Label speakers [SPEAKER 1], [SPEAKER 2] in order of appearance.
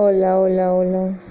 [SPEAKER 1] Hola, hola, hola.